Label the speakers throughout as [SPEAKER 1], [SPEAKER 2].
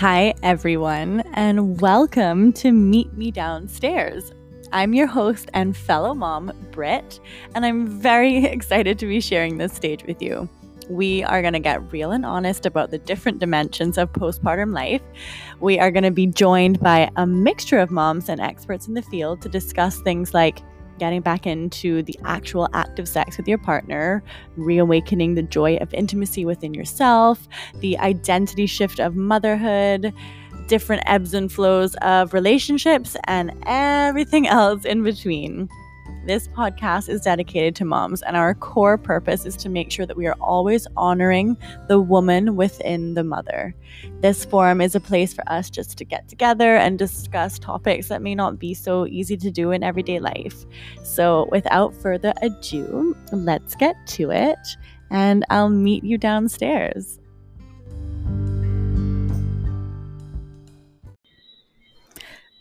[SPEAKER 1] Hi, everyone, and welcome to Meet Me Downstairs. I'm your host and fellow mom, Britt, and I'm very excited to be sharing this stage with you. We are going to get real and honest about the different dimensions of postpartum life. We are going to be joined by a mixture of moms and experts in the field to discuss things like getting back into the actual act of sex with your partner, reawakening the joy of intimacy within yourself, the identity shift of motherhood, different ebbs and flows of relationships, and everything else in between. This podcast is dedicated to moms, and our core purpose is to make sure that we are always honoring the woman within the mother. This forum is a place for us just to get together and discuss topics that may not be so easy to do in everyday life. So, without further ado, let's get to it, and I'll meet you downstairs.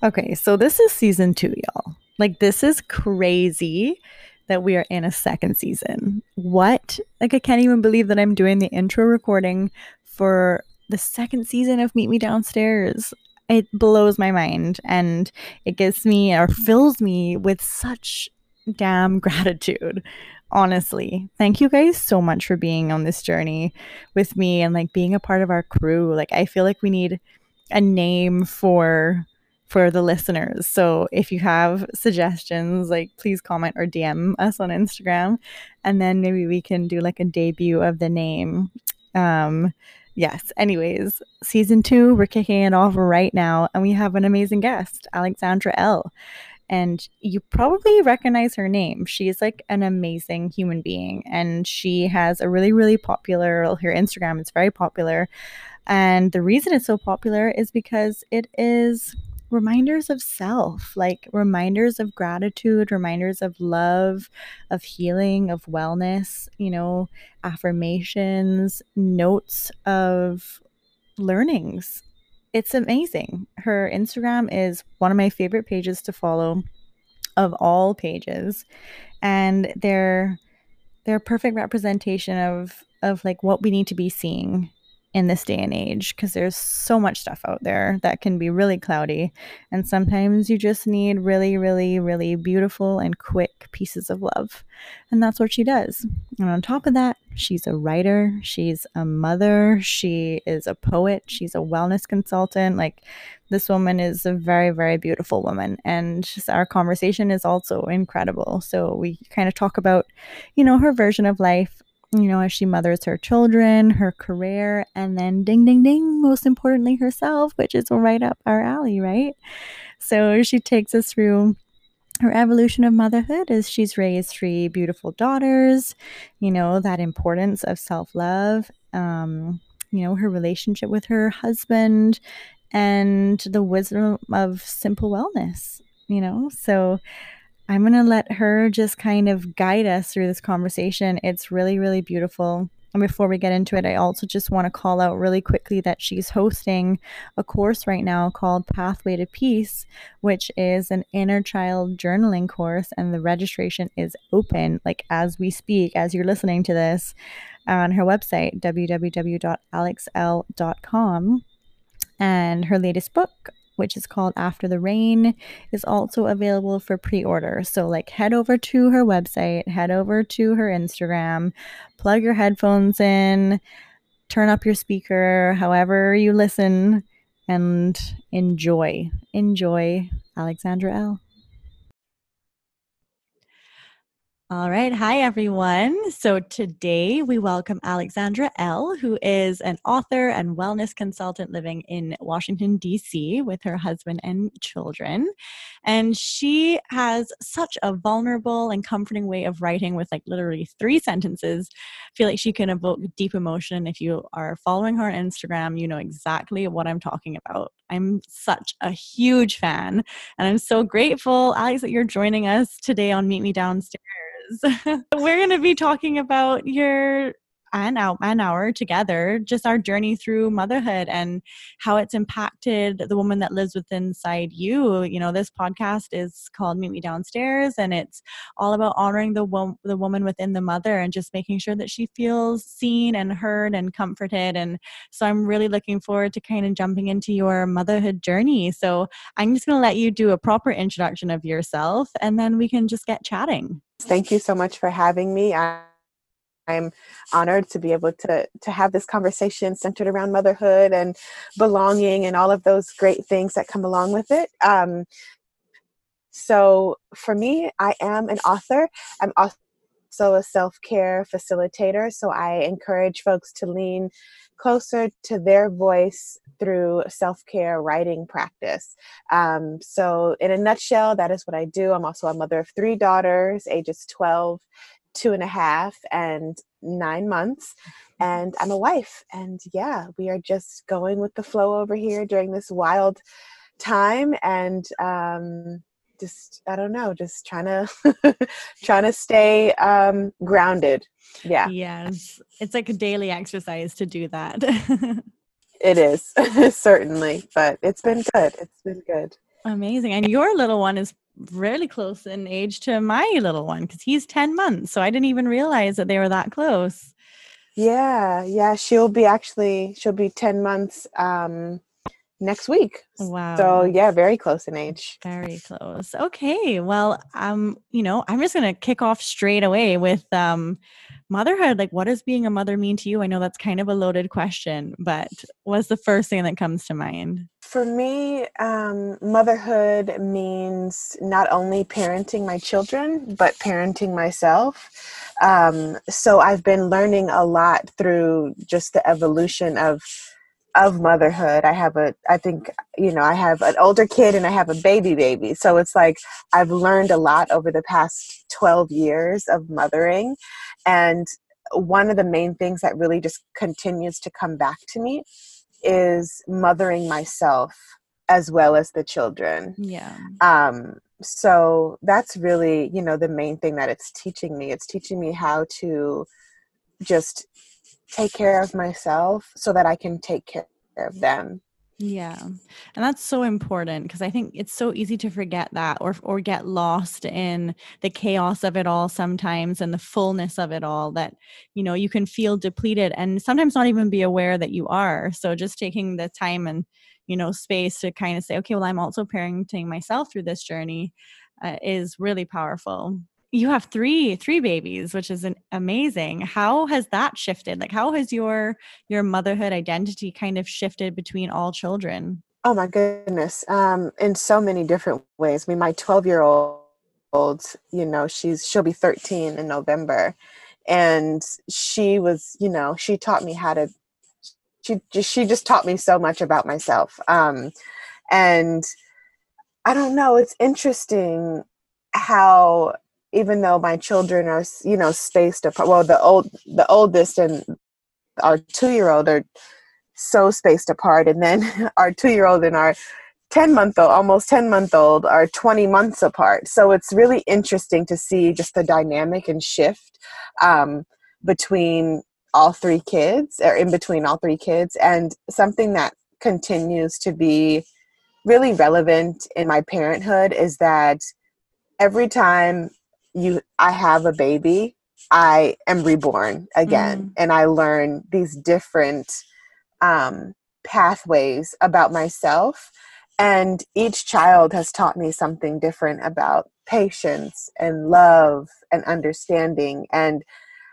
[SPEAKER 1] Okay, so this is season two, y'all. Like, this is crazy that we are in a second season. What? Like, I can't even believe that I'm doing the intro recording for the second season of Meet Me Downstairs. It blows my mind and it gives me or fills me with such damn gratitude. Honestly, thank you guys so much for being on this journey with me and like being a part of our crew. Like, I feel like we need a name for for the listeners. So if you have suggestions, like please comment or DM us on Instagram and then maybe we can do like a debut of the name. Um yes, anyways, season 2 we're kicking it off right now and we have an amazing guest, Alexandra Elle. And you probably recognize her name. She's like an amazing human being and she has a really really popular her Instagram is very popular. And the reason it's so popular is because it is reminders of self, like reminders of gratitude, reminders of love, of healing, of wellness, you know, affirmations, notes of learnings. It's amazing. Her Instagram is one of my favorite pages to follow of all pages. And they're they're a perfect representation of of like what we need to be seeing in this day and age because there's so much stuff out there that can be really cloudy. And sometimes you just need really, really, really beautiful and quick pieces of love. And that's what she does. And on top of that, she's a writer, she's a mother, she is a poet, she's a wellness consultant. Like, this woman is a very, very beautiful woman. And our conversation is also incredible. So, we kind of talk about, you know, her version of life you know, as she mothers her children, her career, and then ding, ding, ding, most importantly, herself, which is right up our alley, right? So she takes us through her evolution of motherhood as she's raised three beautiful daughters, you know, that importance of self love, um, you know, her relationship with her husband, and the wisdom of simple wellness, you know? So, I'm going to let her just kind of guide us through this conversation. It's really, really beautiful. And before we get into it, I also just want to call out really quickly that she's hosting a course right now called Pathway to Peace, which is an inner child journaling course. And the registration is open, like as we speak, as you're listening to this, on her website, www.alexelle.com. And her latest book, which is called After the Rain, is also available for pre order. So, like, head over to her website, head over to her Instagram, plug your headphones in, turn up your speaker, however you listen, and enjoy. Enjoy Alexandra Elle. All right. Hi, everyone. So today we welcome Alexandra Elle., who is an author and wellness consultant living in Washington, D.C., with her husband and children. And she has such a vulnerable and comforting way of writing with like literally three sentences. I feel like she can evoke deep emotion. If you are following her on Instagram, you know exactly what I'm talking about. I'm such a huge fan. And I'm so grateful, Alex, that you're joining us today on Meet Me Downstairs. We're going to be talking about your an hour, an hour together, just our journey through motherhood and how it's impacted the woman that lives within inside you. You know, this podcast is called Meet Me Downstairs, and it's all about honoring the wo- the woman within the mother and just making sure that she feels seen and heard and comforted. And so, I'm really looking forward to kind of jumping into your motherhood journey. So, I'm just going to let you do a proper introduction of yourself, and then we can just get chatting.
[SPEAKER 2] Thank you so much for having me. I- I'm honored to be able to to have this conversation centered around motherhood and belonging and all of those great things that come along with it. Um, so for me, I am an author. I'm also a self care facilitator. So I encourage folks to lean closer to their voice through self care writing practice. Um, so, in a nutshell, that is what I do. I'm also a mother of three daughters, ages 12, two and a half, and nine months. And I'm a wife. And yeah, we are just going with the flow over here during this wild time. And um, just I don't know, just trying to trying to stay um grounded. Yeah.
[SPEAKER 1] Yes. It's like a daily exercise to do that.
[SPEAKER 2] it is certainly, but it's been good. It's been good.
[SPEAKER 1] Amazing. And your little one is really close in age to my little one because he's 10 months. So I didn't even realize that they were that close.
[SPEAKER 2] Yeah, yeah. She'll be actually she'll be 10 months um next week.
[SPEAKER 1] Wow.
[SPEAKER 2] So yeah, very close in age.
[SPEAKER 1] Very close. Okay. Well, um, you know, I'm just gonna kick off straight away with um motherhood. Like what does being a mother mean to you? I know that's kind of a loaded question, but what's the first thing that comes to mind?
[SPEAKER 2] For me, um, motherhood means not only parenting my children, but parenting myself. Um, so I've been learning a lot through just the evolution of of motherhood. I have a, I think, you know, I have an older kid and I have a baby baby. So it's like I've learned a lot over the past 12 years of mothering. And one of the main things that really just continues to come back to me is mothering myself as well as the children.
[SPEAKER 1] Yeah.
[SPEAKER 2] Um, so that's really, you know, the main thing that it's teaching me. It's teaching me how to just take care of myself so that I can take care of them.
[SPEAKER 1] Yeah. And that's so important because I think it's so easy to forget that or or get lost in the chaos of it all sometimes and the fullness of it all that you know you can feel depleted and sometimes not even be aware that you are. So just taking the time and you know space to kind of say okay, well I'm also parenting myself through this journey uh, is really powerful you have three three babies which is an amazing. How has that shifted? Like how has your your motherhood identity kind of shifted between all children?
[SPEAKER 2] Oh my goodness um in so many different ways. I mean my 12 year old you know she's she'll be 13 in november and she was you know she taught me how to she just she just taught me so much about myself um and i don't know it's interesting how even though my children are you know spaced apart well the old the oldest and our two year old are so spaced apart and then our two year old and our 10 month old almost 10 month old are 20 months apart. So it's really interesting to see just the dynamic and shift um, between all three kids or in between all three kids and something that continues to be really relevant in my parenthood is that every time you I have a baby, I am reborn again mm. and I learn these different um, pathways about myself. And each child has taught me something different about patience and love and understanding. And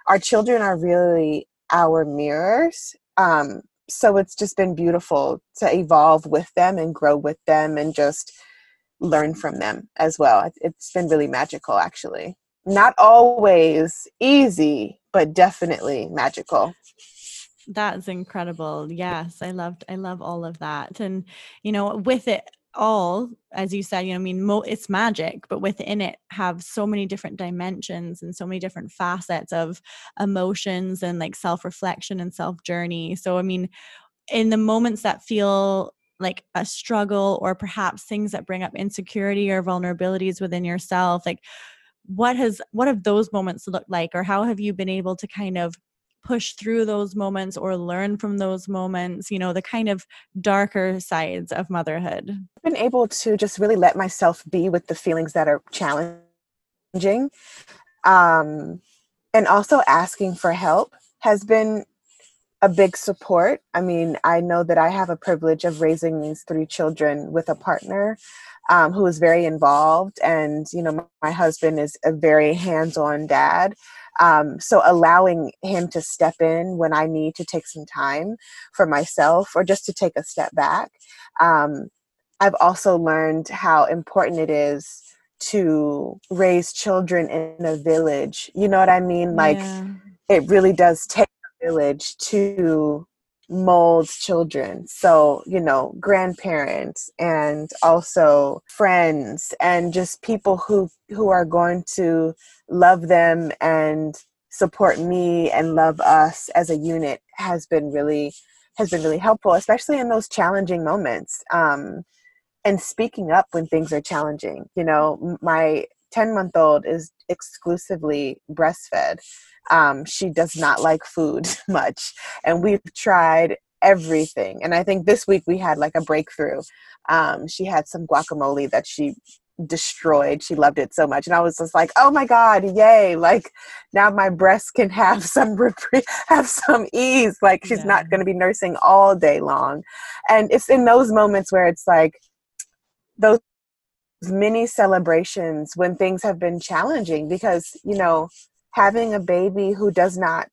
[SPEAKER 2] our children are really our mirrors. Um, so it's just been beautiful to evolve with them and grow with them and just learn from them as well. It's been really magical, actually. Not always easy, but definitely magical.
[SPEAKER 1] That's incredible. Yes, I loved I love all of that. And you know, with it all, as you said, you know, I mean, mo- it's magic, but within it have so many different dimensions and so many different facets of emotions and like self-reflection and self-journey. So I mean, in the moments that feel like a struggle or perhaps things that bring up insecurity or vulnerabilities within yourself like what has what have those moments looked like or how have you been able to kind of push through those moments or learn from those moments you know the kind of darker sides of motherhood?
[SPEAKER 2] I've been able to just really let myself be with the feelings that are challenging um, and also asking for help has been a big support i mean i know that i have a privilege of raising these three children with a partner um, who is very involved and you know my, my husband is a very hands-on dad um, so allowing him to step in when I need to take some time for myself or just to take a step back. Um, I've also learned how important it is to raise children in a village. You know what I mean? Like yeah. it really does take village to mold children. So, you know, grandparents and also friends and just people who who are going to love them and support me and love us as a unit has been really has been really helpful, especially in those challenging moments. Um, and speaking up when things are challenging. You know, my 10 month old is exclusively breastfed. Um, she does not like food much. And we've tried everything. And I think this week we had like a breakthrough. Um, she had some guacamole that she destroyed. She loved it so much. And I was just like, oh my God, yay. Like now my breast can have some have some ease. Like she's yeah. not gonna be nursing all day long. And it's in those moments where it's like those mini celebrations when things have been challenging because, you know, having a baby who does not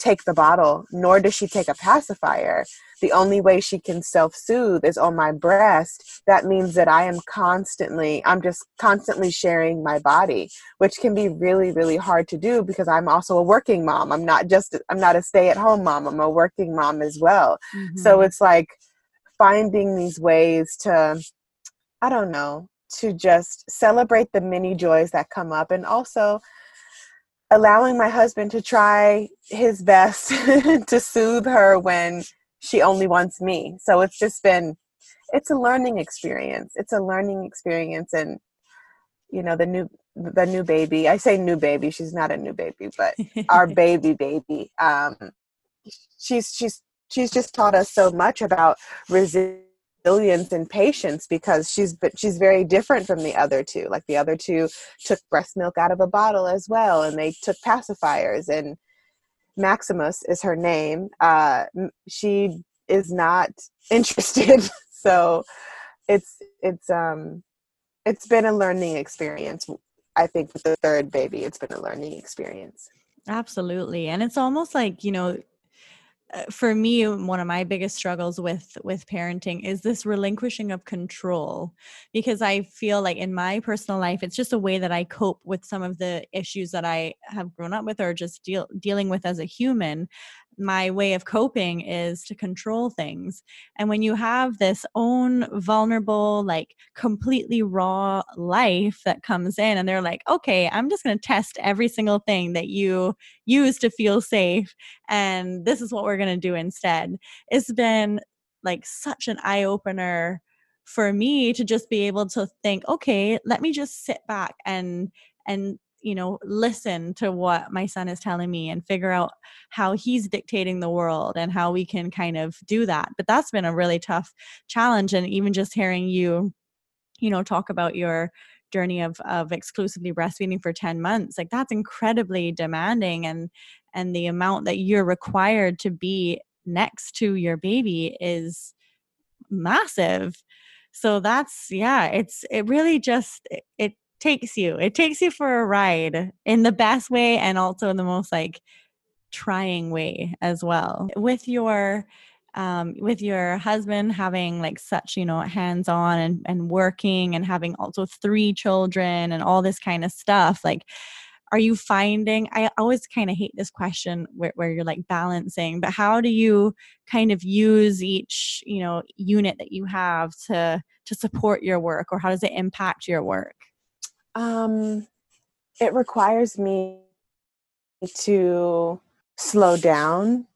[SPEAKER 2] take the bottle, nor does she take a pacifier. The only way she can self soothe is on my breast. That means that I am constantly, I'm just constantly sharing my body, which can be really, really hard to do because I'm also a working mom. I'm not just, I'm not a stay at home mom, I'm a working mom as well. Mm-hmm. So it's like finding these ways to, I don't know, to just celebrate the many joys that come up and also allowing my husband to try his best to soothe her when she only wants me. So it's just been it's a learning experience. It's a learning experience and you know the new the new baby. I say new baby, she's not a new baby, but our baby baby. Um she's she's she's just taught us so much about resilience resilience and patience because she's but she's very different from the other two. Like the other two took breast milk out of a bottle as well and they took pacifiers and maximus is her name. Uh she is not interested. So it's it's um it's been a learning experience. I think with the third baby it's been a learning experience.
[SPEAKER 1] Absolutely. And it's almost like you know Uh, for me one of my biggest struggles with with parenting is this relinquishing of control because i feel like in my personal life it's just a way that i cope with some of the issues that i have grown up with or just deal, dealing with as a human my way of coping is to control things. And when you have this own vulnerable, like completely raw life that comes in, and they're like, okay, I'm just going to test every single thing that you use to feel safe. And this is what we're going to do instead. It's been like such an eye opener for me to just be able to think okay let me just sit back and and you know listen to what my son is telling me and figure out how he's dictating the world and how we can kind of do that. But that's been a really tough challenge and even just hearing you you know talk about your journey of of exclusively breastfeeding for 10 months like that's incredibly demanding and and the amount that you're required to be next to your baby is massive. So that's yeah it's it really just it takes you. It takes you for a ride in the best way and also in the most like trying way as well. With your um, with your husband having like such you know hands on and, and working and having also three children and all this kind of stuff like are you finding i always kind of hate this question where, where you're like balancing but how do you kind of use each you know unit that you have to to support your work or how does it impact your work
[SPEAKER 2] um, it requires me to slow down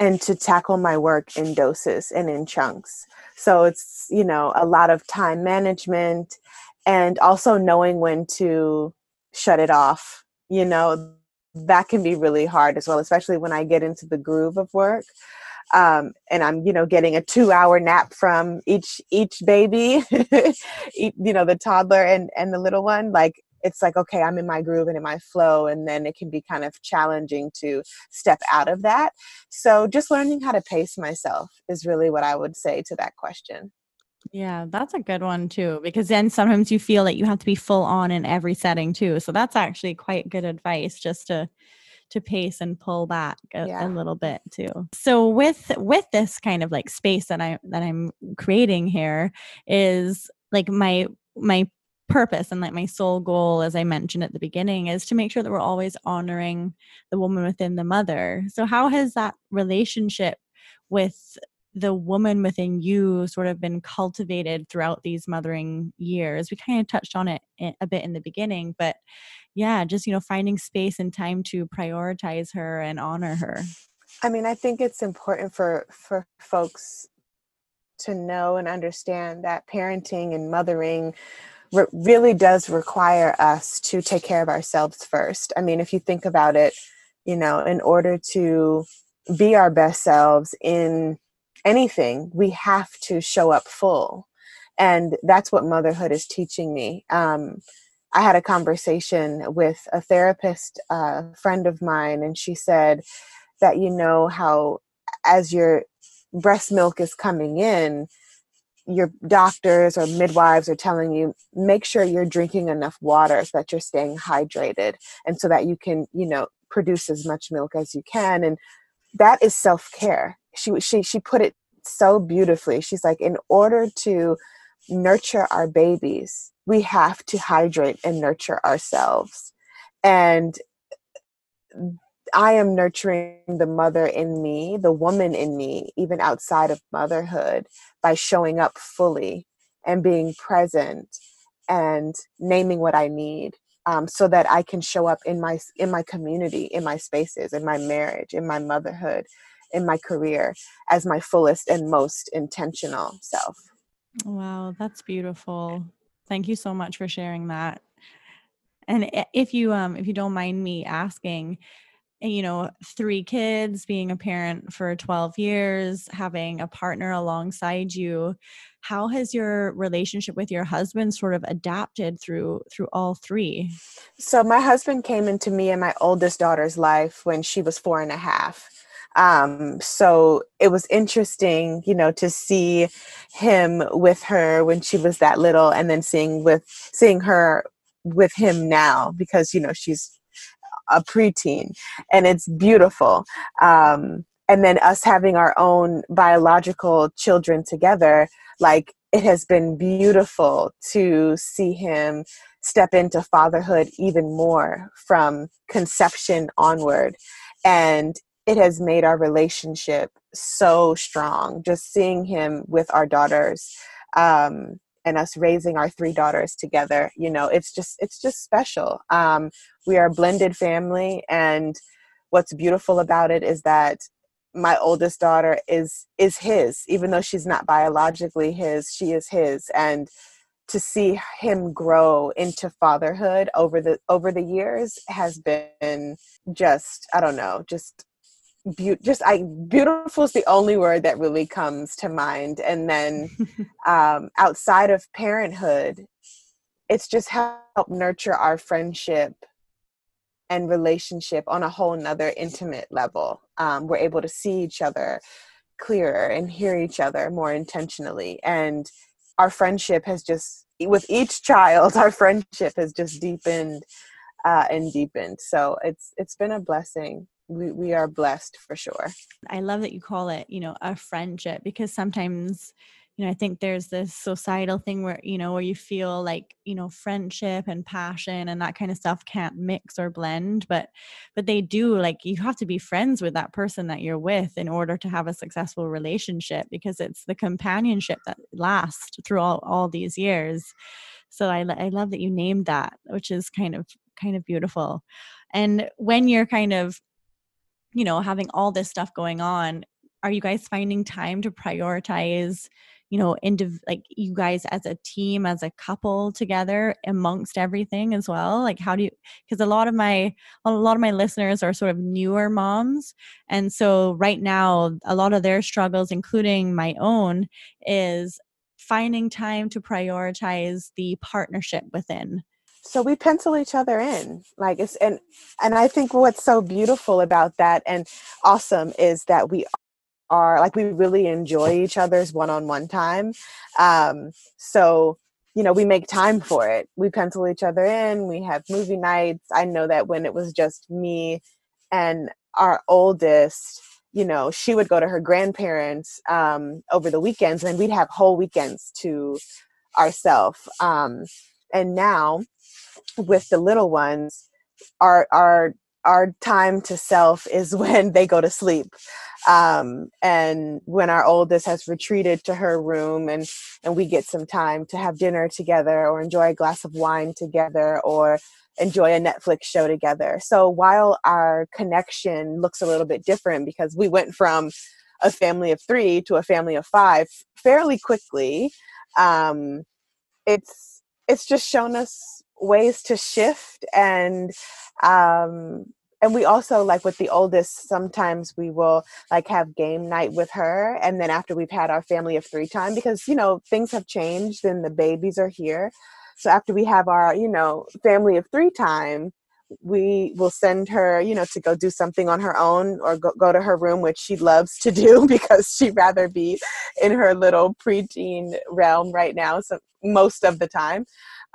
[SPEAKER 2] and to tackle my work in doses and in chunks. So it's, you know, a lot of time management and also knowing when to shut it off. You know, that can be really hard as well, especially when I get into the groove of work. Um, and I'm, you know, getting a two-hour nap from each each baby, you know, the toddler and and the little one. Like it's like okay, I'm in my groove and in my flow, and then it can be kind of challenging to step out of that. So just learning how to pace myself is really what I would say to that question.
[SPEAKER 1] Yeah, that's a good one too, because then sometimes you feel that you have to be full on in every setting too. So that's actually quite good advice just to to pace and pull back a, yeah. a, little bit too. So with with this kind of like space that I that I'm creating here is like my my purpose and like my sole goal as I mentioned at the beginning is to make sure that we're always honoring the woman within the mother. So how has that relationship with the woman within you sort of been cultivated throughout these mothering years. We kind of touched on it a bit in the beginning but yeah just you know finding space and time to prioritize her and honor her.
[SPEAKER 2] I mean i think it's important for for folks to know and understand that parenting and mothering re- really does require us to take care of ourselves first. I mean if you think about it you know in order to be our best selves in anything, we have to show up full. And that's what motherhood is teaching me. Um, I had a conversation with a therapist, uh, friend of mine, and she said that you know how as your breast milk is coming in, your doctors or midwives are telling you make sure you're drinking enough water so that you're staying hydrated and so that you can you know produce as much milk as you can and that is self-care she she she put it so beautifully. She's like, in order to nurture our babies, we have to hydrate and nurture ourselves. And I am nurturing the mother in me, the woman in me, even outside of motherhood, by showing up fully and being present and naming what I need. Um, so that I can show up in my in my community, in my spaces, in my marriage, in my motherhood, in my career as my fullest and most intentional self.
[SPEAKER 1] Wow, that's beautiful. Thank you so much for sharing that. And if you um if you don't mind me asking, eh, you know, three kids, being a parent for 12 years, having a partner alongside you, how has your relationship with your husband sort of adapted through through all three?
[SPEAKER 2] So my husband came into me and my oldest daughter's life when she was four and a half. Um, so it was interesting, you know, to see him with her when she was that little, and then seeing with seeing her with him now because you know she's a preteen, and it's beautiful. Um, and then us having our own biological children together, like it has been beautiful to see him step into fatherhood even more from conception onward and it has made our relationship so strong just seeing him with our daughters um, and us raising our three daughters together you know it's just it's just special. Um, we are a blended family and what's beautiful about it is that my oldest daughter is is his. Even though she's not biologically his she is his. And to see him grow into fatherhood over the over the years has been just i don't know just be- just I beautiful is the only word that really comes to mind. And then um, outside of parenthood, it's just helped nurture our friendship and relationship on a whole nother intimate level. Um, we're able to see each other clearer and hear each other more intentionally. And our friendship has just, with each child, our friendship has just deepened uh, and deepened. So it's it's been a blessing we, we are blessed for sure.
[SPEAKER 1] I love that you call it, you know, a friendship because sometimes, you know, I think there's this societal thing where, you know, where you feel like, you know, friendship and passion and that kind of stuff can't mix or blend, but but they do like you have to be friends with that person that you're with in order to have a successful relationship because it's the companionship that lasts through all, all these years. So I I love that you named that, which is kind of kind of beautiful. And when you're kind of you know having all this stuff going on are you guys finding time to prioritize you know into like you guys as a team as a couple together amongst everything as well? Like how do you because a lot of my a lot of my listeners are sort of newer moms and so right now a lot of their struggles including my own is finding time to prioritize the partnership within
[SPEAKER 2] so we pencil each other in like it's and and i think what's so beautiful about that and awesome is that we are like we really enjoy each other's one-on-one time um so you know we make time for it. We pencil each other in we have movie nights. I know that when it was just me and our oldest you know she would go to her grandparents um over the weekends and we'd have whole weekends to ourselves um and now with the little ones our our our time to self is when they go to sleep. Um, and when our oldest has retreated to her room and and we get some time to have dinner together or enjoy a glass of wine together or enjoy a netflix show together. So while our connection looks a little bit different because we went from a family of three to a family of five fairly quickly um, it's it's just shown us ways to shift and um and we also like with the oldest sometimes we will like have game night with her and then after we've had our family of three time because you know things have changed and the babies are here. So after we have our you know family of three time we will send her you know to go do something on her own or go, go to her room which she loves to do because she'd rather be in her little preteen realm right now so most of the time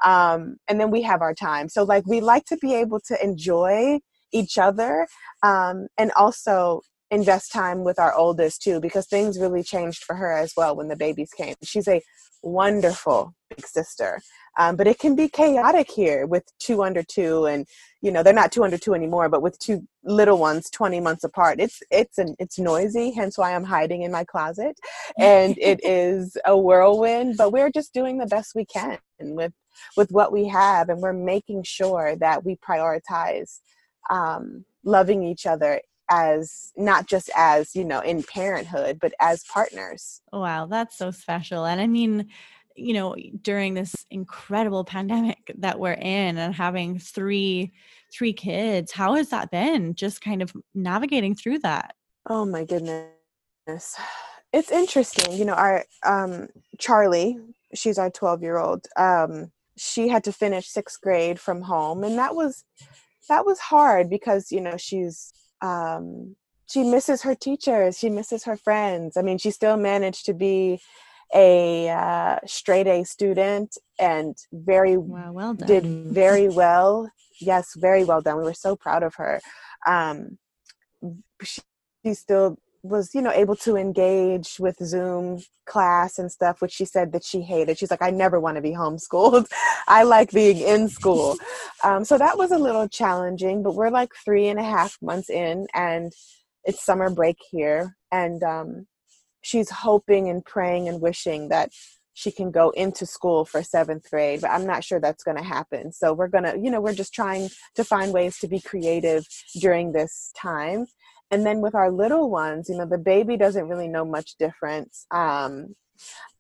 [SPEAKER 2] um, and then we have our time. So like we like to be able to enjoy each other um, and also invest time with our oldest too because things really changed for her as well when the babies came. She's a wonderful big sister um, but it can be chaotic here with two under two and you know they're not two under two anymore but with two little ones 20 months apart. It's it's an it's noisy hence why i'm hiding in my closet and it is a whirlwind but we're just doing the best we can with with what we have and we're making sure that we prioritize um, loving each other as not just as you know in parenthood but as partners.
[SPEAKER 1] Wow that's so special and i mean you know during this incredible pandemic that we're in and having three three kids how has that been just kind of navigating through that?
[SPEAKER 2] Oh my goodness. It's interesting you know our um charlie she's our 12 year old um she had to finish sixth grade from home and that was that was hard because you know she's um she misses her teachers she misses her friends. I mean she still managed to be a uh, straight a student and very
[SPEAKER 1] wow, well done.
[SPEAKER 2] did very well. Yes very well done. We were so proud of her. Um she, she still was you know able to engage with zoom class and stuff which she said that she hated. She's like i never want to be homeschooled. I like being in school. Um, so that was a little challenging but we're like three and a half months in and it's summer break here and um, she's hoping and praying and wishing that she can go into school for seventh grade but i'm not sure that's going to happen. So we're going to you know we're just trying to find ways to be creative during this time and then with our little ones you know the baby doesn't really know much difference. Um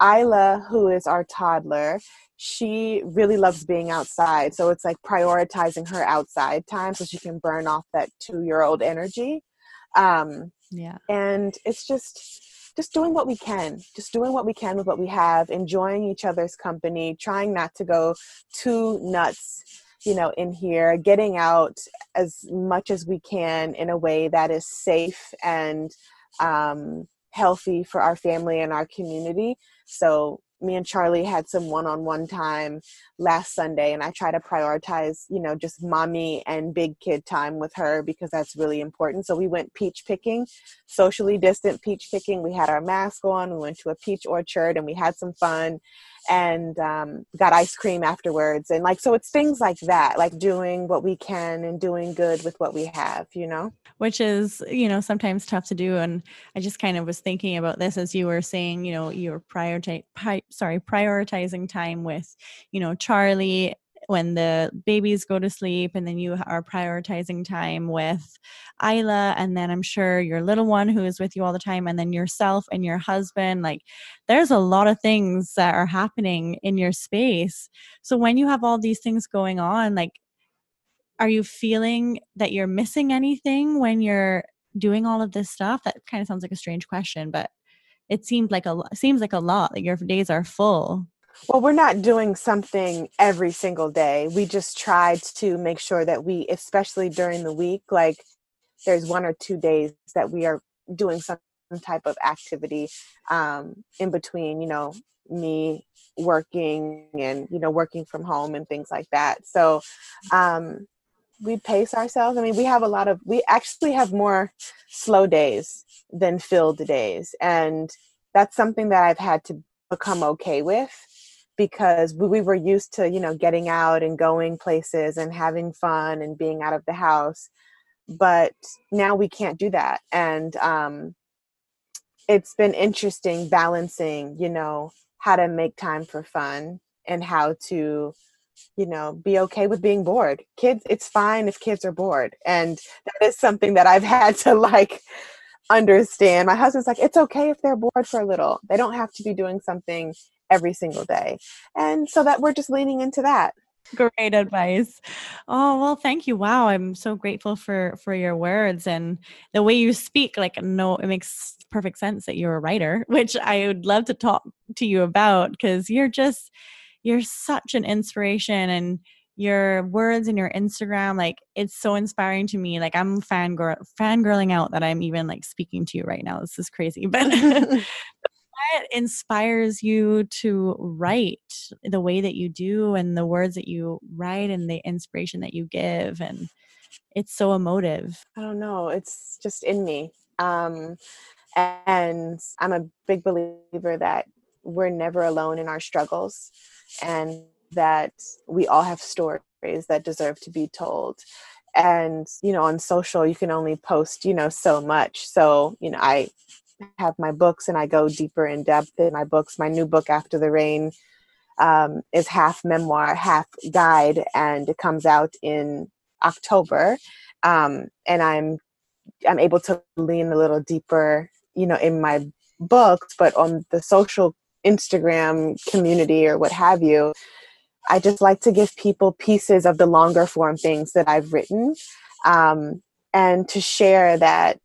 [SPEAKER 2] isla who is our toddler she really loves being outside. So it's like prioritizing her outside time so she can burn off that two year old energy. Um
[SPEAKER 1] yeah.
[SPEAKER 2] and it's just just doing what we can just doing what we can with what we have enjoying each other's company trying not to go too nuts you know in here getting out as much as we can in a way that is safe and um, healthy for our family and our community so me and Charlie had some one-on-one time last Sunday and I try to prioritize, you know, just mommy and big kid time with her because that's really important. So we went peach picking, socially distant peach picking. We had our mask on, we went to a peach orchard and we had some fun and um, got ice cream afterwards. And like, so it's things like that, like doing what we can and doing good with what we have, you know?
[SPEAKER 1] Which is, you know, sometimes tough to do. And I just kind of was thinking about this as you were saying, you know, you were sorry, prioritizing time with, you know, Charlie when the babies go to sleep and then you are prioritizing time with Isla and then I'm sure your little one who is with you all the time and then yourself and your husband like there's a lot of things that are happening in your space. So when you have all these things going on like are you feeling that you're missing anything when you're doing all of this stuff? That kind of sounds like a strange question but it seems like a seems like a lot like your days are full
[SPEAKER 2] well, we're not doing something every single day. We just tried to make sure that we, especially during the week, like there's one or two days that we are doing some type of activity um, in between, you know, me working and, you know, working from home and things like that. So um, we pace ourselves. I mean, we have a lot of, we actually have more slow days than filled days. And that's something that I've had to become okay with because we were used to you know getting out and going places and having fun and being out of the house but now we can't do that and um, it's been interesting balancing you know how to make time for fun and how to you know be okay with being bored. Kids it's fine if kids are bored and that is something that i've had to like understand. My husband's like it's okay if they're bored for a little. They don't have to be doing something every single day. And so that we're just leaning into that.
[SPEAKER 1] Great advice. Oh, well, thank you. Wow, I'm so grateful for for your words and the way you speak like no it makes perfect sense that you're a writer, which I would love to talk to you about cuz you're just you're such an inspiration and your words and your Instagram, like it's so inspiring to me. Like I'm fangirl fangirling out that I'm even like speaking to you right now. This is crazy. But what inspires you to write the way that you do and the words that you write and the inspiration that you give and it's so emotive.
[SPEAKER 2] I don't know it's just in me um, and i'm a big believer that we're never alone in our struggles and that we all have stories that deserve to be told and you know on social you can only post you know so much so you know i have my books and I go deeper in depth in my books. My new book, After the Rain, um, is half memoir, half guide, and it comes out in October. Um, and I'm I'm able to lean a little deeper, you know, in my books, but on the social Instagram community or what have you, I just like to give people pieces of the longer form things that I've written, um, and to share that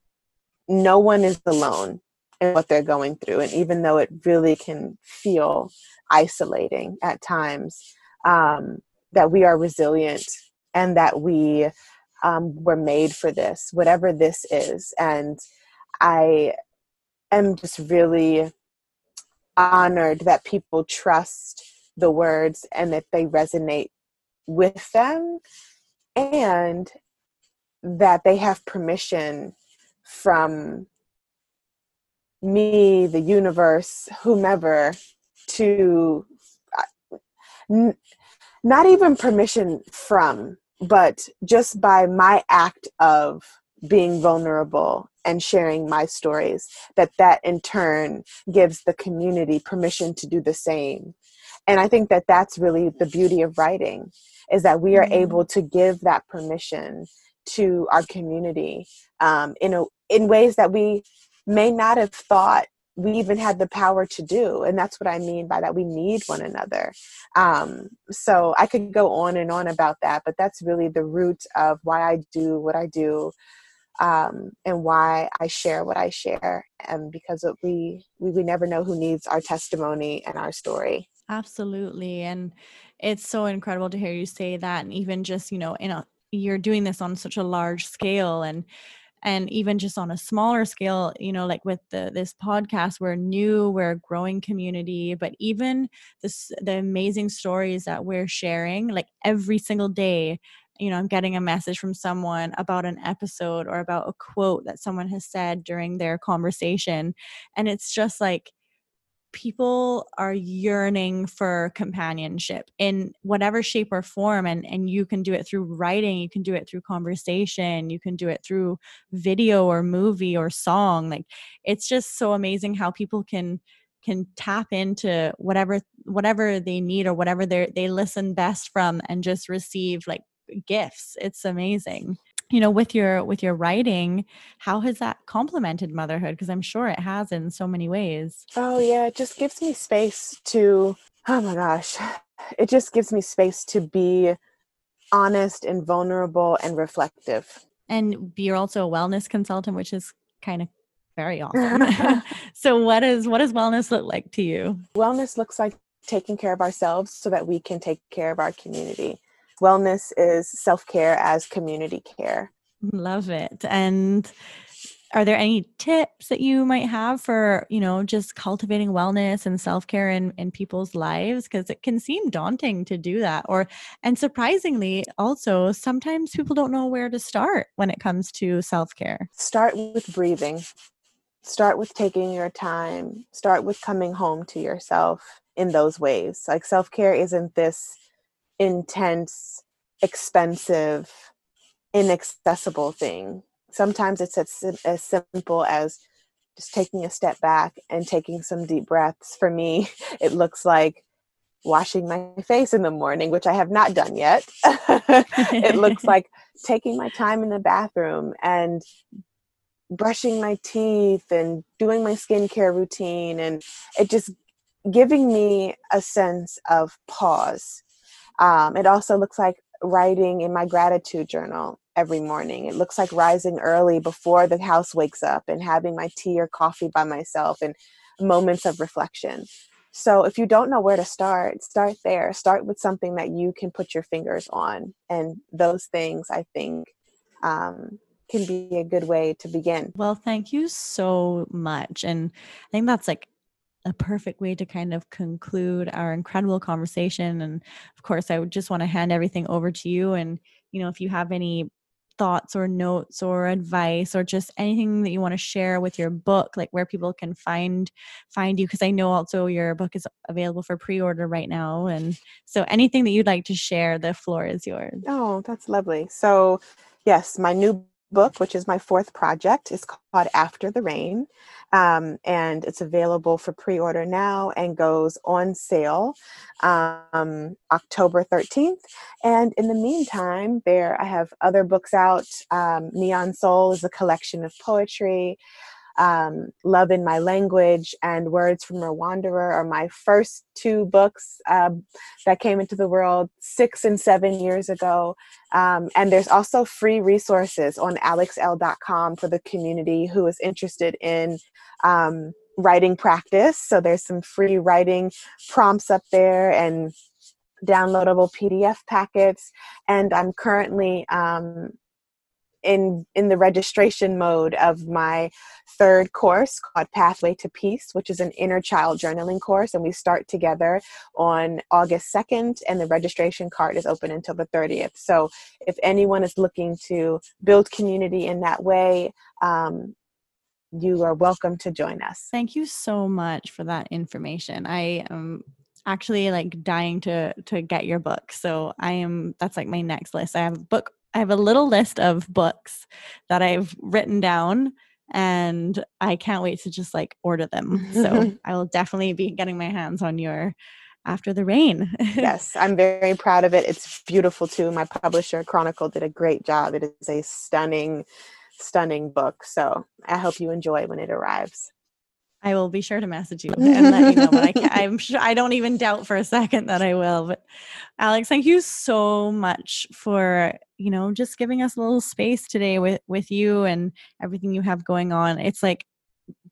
[SPEAKER 2] no one is alone in what they're going through. And even though it really can feel isolating at times, um, that we are resilient and that we um, were made for this, whatever this is. And I am just really honored that people trust the words and that they resonate with them and that they have permission from me, the universe, whomever, to uh, n- not even permission from, but just by my act of being vulnerable and sharing my stories, that that in turn gives the community permission to do the same. And I think that that's really the beauty of writing is that we are mm-hmm. able to give that permission to our community um, in a in ways that we may not have thought we even had the power to do and that's what i mean by that we need one another. Um, so i could go on and on about that but that's really the root of why i do what i do um, and why i share what i share and because we, we we never know who needs our testimony and our story.
[SPEAKER 1] Absolutely and it's so incredible to hear you say that and even just you know in a you're doing this on such a large scale and and even just on a smaller scale you know like with the this podcast we're new we're a growing community but even this the amazing stories that we're sharing like every single day you know i'm getting a message from someone about an episode or about a quote that someone has said during their conversation and it's just like people are yearning for companionship in whatever shape or form and and you can do it through writing you can do it through conversation you can do it through video or movie or song like it's just so amazing how people can can tap into whatever whatever they need or whatever they they listen best from and just receive like gifts. It's amazing you know with your with your writing how has that complemented motherhood? Because i'm sure it has in so many ways.
[SPEAKER 2] Oh yeah it just gives me space to oh my gosh it just gives me space to be honest and vulnerable and reflective.
[SPEAKER 1] And you're also a wellness consultant which is kind of very awesome. So what is what does wellness look like to you?
[SPEAKER 2] Wellness looks like taking care of ourselves so that we can take care of our community wellness is self care as community care.
[SPEAKER 1] Love it. And are there any tips that you might have for you know just cultivating wellness and self-care in, in people's lives? Because it can seem daunting to do that. Or and surprisingly also sometimes people don't know where to start when it comes to self-care.
[SPEAKER 2] Start with breathing. Start with taking your time. Start with coming home to yourself in those ways. Like self-care isn't this intense, expensive, inaccessible thing. Sometimes it's as, as simple as just taking a step back and taking some deep breaths. For me, it looks like washing my face in the morning, which I have not done yet. it looks like taking my time in the bathroom and brushing my teeth and doing my skincare routine and it just giving me a sense of pause um, it also looks like writing in my gratitude journal every morning. It looks like rising early before the house wakes up and having my tea or coffee by myself and moments of reflection. So if you don't know where to start, start there. Start with something that you can put your fingers on. And those things, I think, um, can be a good way to begin.
[SPEAKER 1] Well, thank you so much. And I think that's like a perfect way to kind of conclude our incredible conversation. And of course, I would just want to hand everything over to you. And, you know, if you have any thoughts or notes or advice or just anything that you want to share with your book like where people can find find you because i know also your book is available for pre-order right now and so anything that you'd like to share the floor is yours
[SPEAKER 2] oh that's lovely so yes my new book, which is my fourth project, is called After the Rain. Um, and it's available for pre order now and goes on sale um, October 13th. And in the meantime, there I have other books out. Um, Neon Soul is a collection of poetry um, Love in My Language and Words from a Wanderer are my first two books um, that came into the world six and seven years ago. Um, and there's also free resources on alexelle.com for the community who is interested in um, writing practice. So there's some free writing prompts up there and downloadable PDF packets. And I'm currently um, in in the registration mode of my third course called Pathway to Peace, which is an inner child journaling course, and we start together on August 2nd, and the registration card is open until the 30th. So if anyone is looking to build community in that way, um, you are welcome to join us.
[SPEAKER 1] Thank you so much for that information. I am actually like dying to to get your book. So I am that's like my next list. I have a book I have a little list of books that I've written down and I can't wait to just like order them. So I will definitely be getting my hands on your after the rain.
[SPEAKER 2] yes, I'm very proud of it. It's beautiful too. My publisher Chronicle did a great job. It is a stunning stunning book. So I hope you enjoy when it arrives.
[SPEAKER 1] I will be sure to message you and let you know. But I can, I'm sure I don't even doubt for a second that I will. But Alex, thank you so much for you know just giving us a little space today with with you and everything you have going on. It's like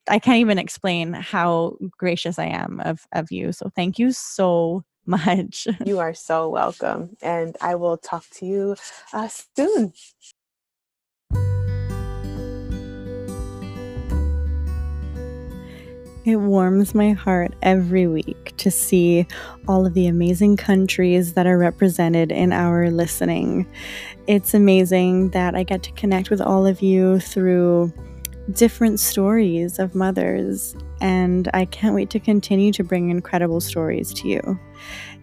[SPEAKER 1] I can't even explain how gracious I am of of you. So thank you so much.
[SPEAKER 2] You are so welcome, and I will talk to you uh, soon.
[SPEAKER 1] It warms my heart every week to see all of the amazing countries that are represented in our listening. It's amazing that I get to connect with all of you through different stories of mothers, and I can't wait to continue to bring incredible stories to you.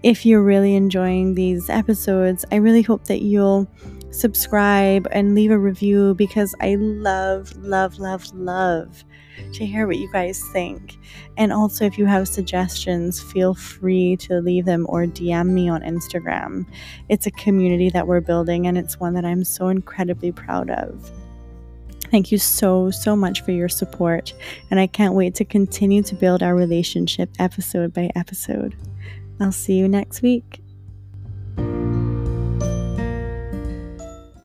[SPEAKER 1] If you're really enjoying these episodes, I really hope that you'll subscribe and leave a review because I love, love, love, love to hear what you guys think. And also, if you have suggestions, feel free to leave them or DM me on Instagram. It's a community that we're building, and it's one that I'm so incredibly proud of. Thank you so, so much for your support, and I can't wait to continue to build our relationship episode by episode. I'll see you next week.